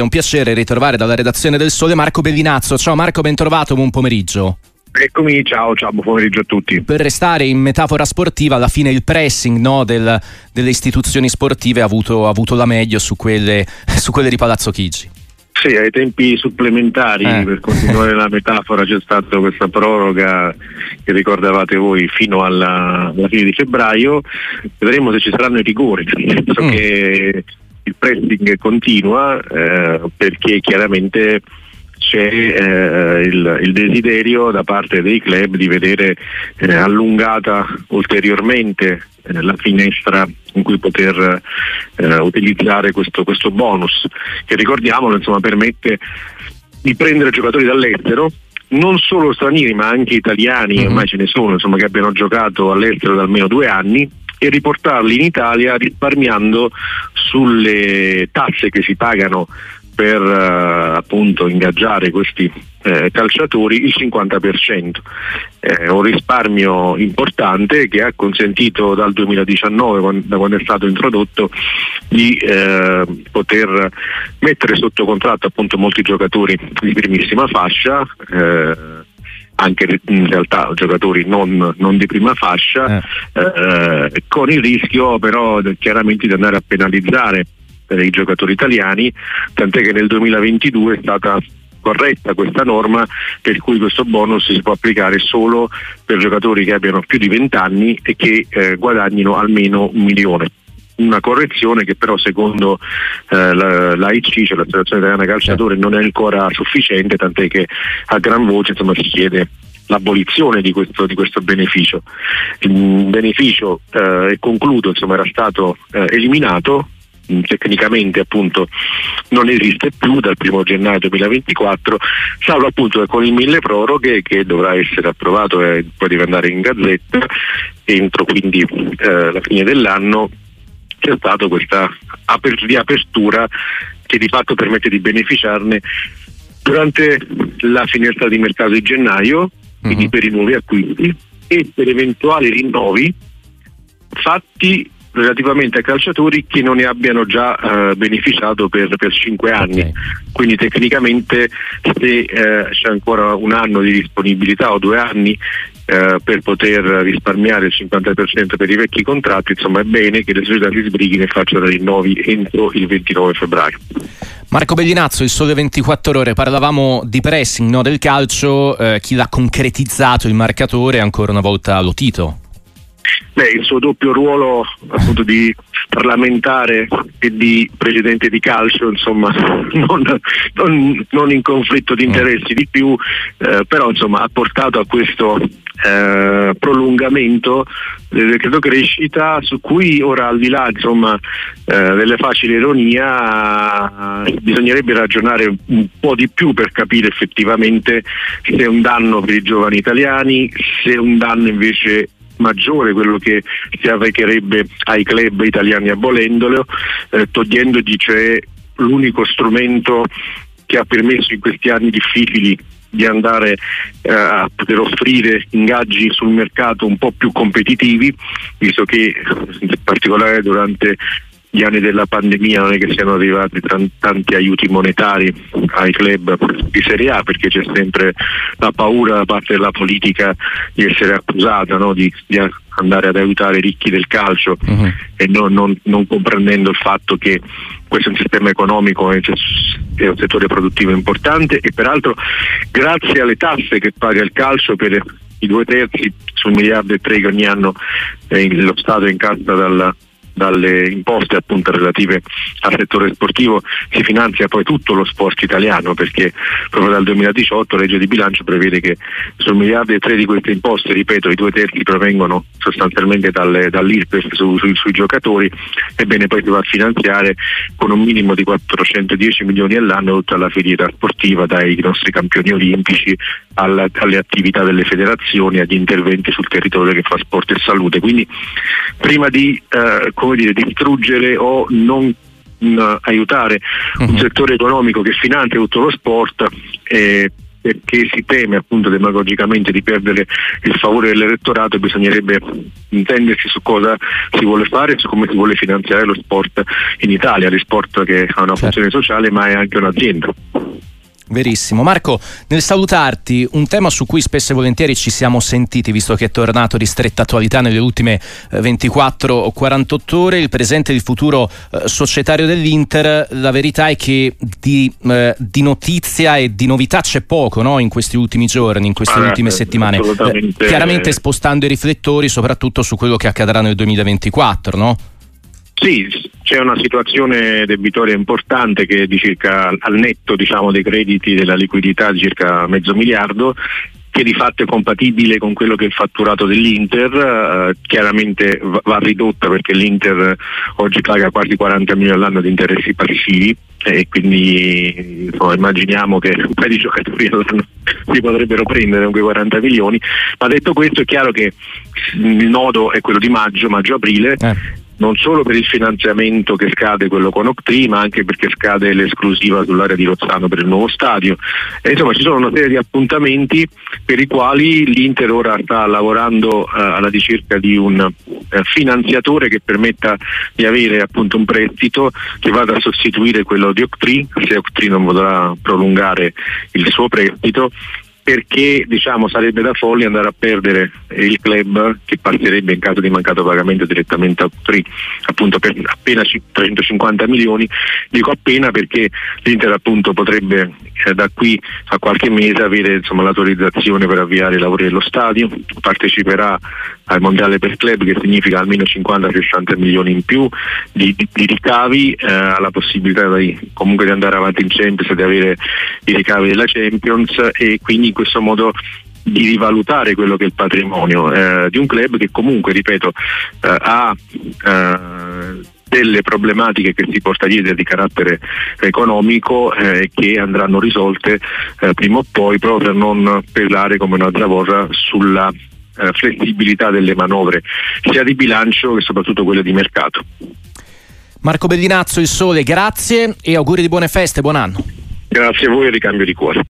È un piacere ritrovare dalla redazione del Sole Marco Bellinazzo. Ciao Marco, ben trovato, buon pomeriggio. Eccomi, ciao, ciao, buon pomeriggio a tutti. Per restare in metafora sportiva, alla fine il pressing no, del, delle istituzioni sportive ha avuto, ha avuto la meglio su quelle, su quelle, di Palazzo Chigi. Sì, ai tempi supplementari, eh. per continuare la metafora, c'è stata questa proroga che ricordavate voi fino alla, alla fine di febbraio. Vedremo se ci saranno i rigori. So mm. che pressing continua eh, perché chiaramente c'è eh, il, il, desiderio da parte dei club di vedere eh, allungata ulteriormente eh, la finestra in cui poter eh, utilizzare questo, questo, bonus che ricordiamolo insomma, permette di prendere giocatori dall'estero non solo stranieri ma anche italiani, mm-hmm. ormai ce ne sono insomma, che abbiano giocato all'estero da almeno due anni e riportarli in Italia risparmiando sulle tasse che si pagano per uh, appunto ingaggiare questi eh, calciatori il 50%. Eh, un risparmio importante che ha consentito dal 2019, da quando è stato introdotto, di eh, poter mettere sotto contratto appunto molti giocatori di primissima fascia eh, anche in realtà giocatori non, non di prima fascia, eh. Eh, con il rischio però chiaramente di andare a penalizzare i giocatori italiani, tant'è che nel 2022 è stata corretta questa norma per cui questo bonus si può applicare solo per giocatori che abbiano più di 20 anni e che eh, guadagnino almeno un milione una correzione che però secondo eh, l'AIC, cioè l'Associazione Italiana Calciatori, non è ancora sufficiente, tant'è che a gran voce insomma, si chiede l'abolizione di questo, di questo, beneficio. Il beneficio, eh, e concludo, insomma, era stato eh, eliminato. Mm, tecnicamente appunto non esiste più dal 1 gennaio 2024 salvo appunto con il mille proroghe che dovrà essere approvato e poi deve andare in gazzetta entro quindi eh, la fine dell'anno c'è stata questa riapertura che di fatto permette di beneficiarne durante la finestra di mercato di gennaio, quindi uh-huh. per i nuovi acquisti e per eventuali rinnovi fatti relativamente a calciatori che non ne abbiano già eh, beneficiato per, per 5 anni. Okay. Quindi tecnicamente se eh, c'è ancora un anno di disponibilità o due anni eh, per poter risparmiare il 50% per i vecchi contratti, insomma è bene che le società si sbrighino e facciano rinnovi entro il 29 febbraio. Marco Bellinazzo, il sole 24 ore, parlavamo di pressing no, del calcio, eh, chi l'ha concretizzato il marcatore ancora una volta lo Tito. Beh, il suo doppio ruolo appunto di parlamentare e di presidente di calcio, insomma, non, non, non in conflitto di interessi di più, eh, però insomma, ha portato a questo eh, prolungamento del decreto crescita su cui ora al di là insomma, eh, delle facili ironia bisognerebbe ragionare un po' di più per capire effettivamente se è un danno per i giovani italiani, se è un danno invece maggiore quello che si arrecherebbe ai club italiani abolendolo, eh, togliendogli cioè l'unico strumento che ha permesso in questi anni difficili di andare eh, a poter offrire ingaggi sul mercato un po' più competitivi, visto che in particolare durante gli anni della pandemia non è che siano arrivati tanti aiuti monetari ai club di Serie A perché c'è sempre la paura da parte della politica di essere accusata no? di, di, andare ad aiutare i ricchi del calcio uh-huh. e non, non, non, comprendendo il fatto che questo è un sistema economico è un settore produttivo importante e peraltro grazie alle tasse che paga il calcio per i due terzi sul miliardo e tre che ogni anno eh, lo Stato incassa dalla dalle imposte appunto relative al settore sportivo si finanzia poi tutto lo sport italiano perché proprio dal 2018 la legge di bilancio prevede che sul miliardo e tre di queste imposte, ripeto, i due terzi provengono sostanzialmente dalle, dall'IRPEF su, su, sui giocatori, ebbene poi si va a finanziare con un minimo di 410 milioni all'anno tutta la filiera sportiva, dai nostri campioni olimpici alla, alle attività delle federazioni, agli interventi sul territorio che fa sport e salute. Quindi prima di eh, come dire, distruggere o non mh, mm, aiutare uh-huh. un mhm. settore economico che finanzia tutto lo sport, eh, perché si teme appunto demagogicamente di perdere il favore dell'elettorato bisognerebbe intendersi su cosa si vuole fare e su come si vuole finanziare lo sport in Italia, lo sport che ha una certo. funzione sociale ma è anche un'azienda. Verissimo. Marco, nel salutarti, un tema su cui spesso e volentieri ci siamo sentiti, visto che è tornato di stretta attualità nelle ultime 24 o 48 ore, il presente e il futuro eh, societario dell'Inter, la verità è che di, eh, di, notizia e di novità c'è poco no? in questi ultimi giorni, in queste ah, ultime settimane. Eh, chiaramente spostando i riflettori soprattutto su quello che accadrà nel 2024, no? Sì, c'è una situazione debitoria importante che è di circa al netto diciamo, dei crediti della liquidità di circa mezzo miliardo che di fatto è compatibile con quello che è il fatturato dell'Inter, eh, chiaramente va, ridotta perché l'Inter oggi paga quasi 40 milioni all'anno di interessi passivi e quindi insomma, immaginiamo che un paio di giocatori all'anno si potrebbero prendere con quei 40 milioni, ma detto questo è chiaro che il nodo è quello di maggio, maggio-aprile. Eh non solo per il finanziamento che scade quello con Octree, ma anche perché scade l'esclusiva sull'area di Rozzano per il nuovo stadio. E insomma ci sono una serie di appuntamenti per i quali l'Inter ora sta lavorando eh, alla ricerca di un eh, finanziatore che permetta di avere appunto un prestito che vada a sostituire quello di Octree, se Octree non vorrà prolungare il suo prestito perché diciamo, sarebbe da folli andare a perdere il club che passerebbe in caso di mancato pagamento direttamente a Tri appunto per appena 350 milioni. Dico appena perché l'Inter appunto potrebbe eh, da qui a qualche mese avere insomma, l'autorizzazione per avviare i lavori dello stadio. Parteciperà al mondiale per club che significa almeno 50-60 milioni in più di, di, di ricavi eh, ha la possibilità di, comunque di andare avanti in Champions di avere i ricavi della Champions e quindi questo modo di rivalutare quello che è il patrimonio eh, di un club che comunque, ripeto, eh, ha eh, delle problematiche che si porta dietro di carattere economico eh, che andranno risolte eh, prima o poi proprio per non pesare come una zavorra sulla eh, flessibilità delle manovre sia di bilancio che soprattutto quelle di mercato. Marco Bellinazzo, Il Sole, grazie e auguri di buone feste, buon anno. Grazie a voi e ricambio di cuore.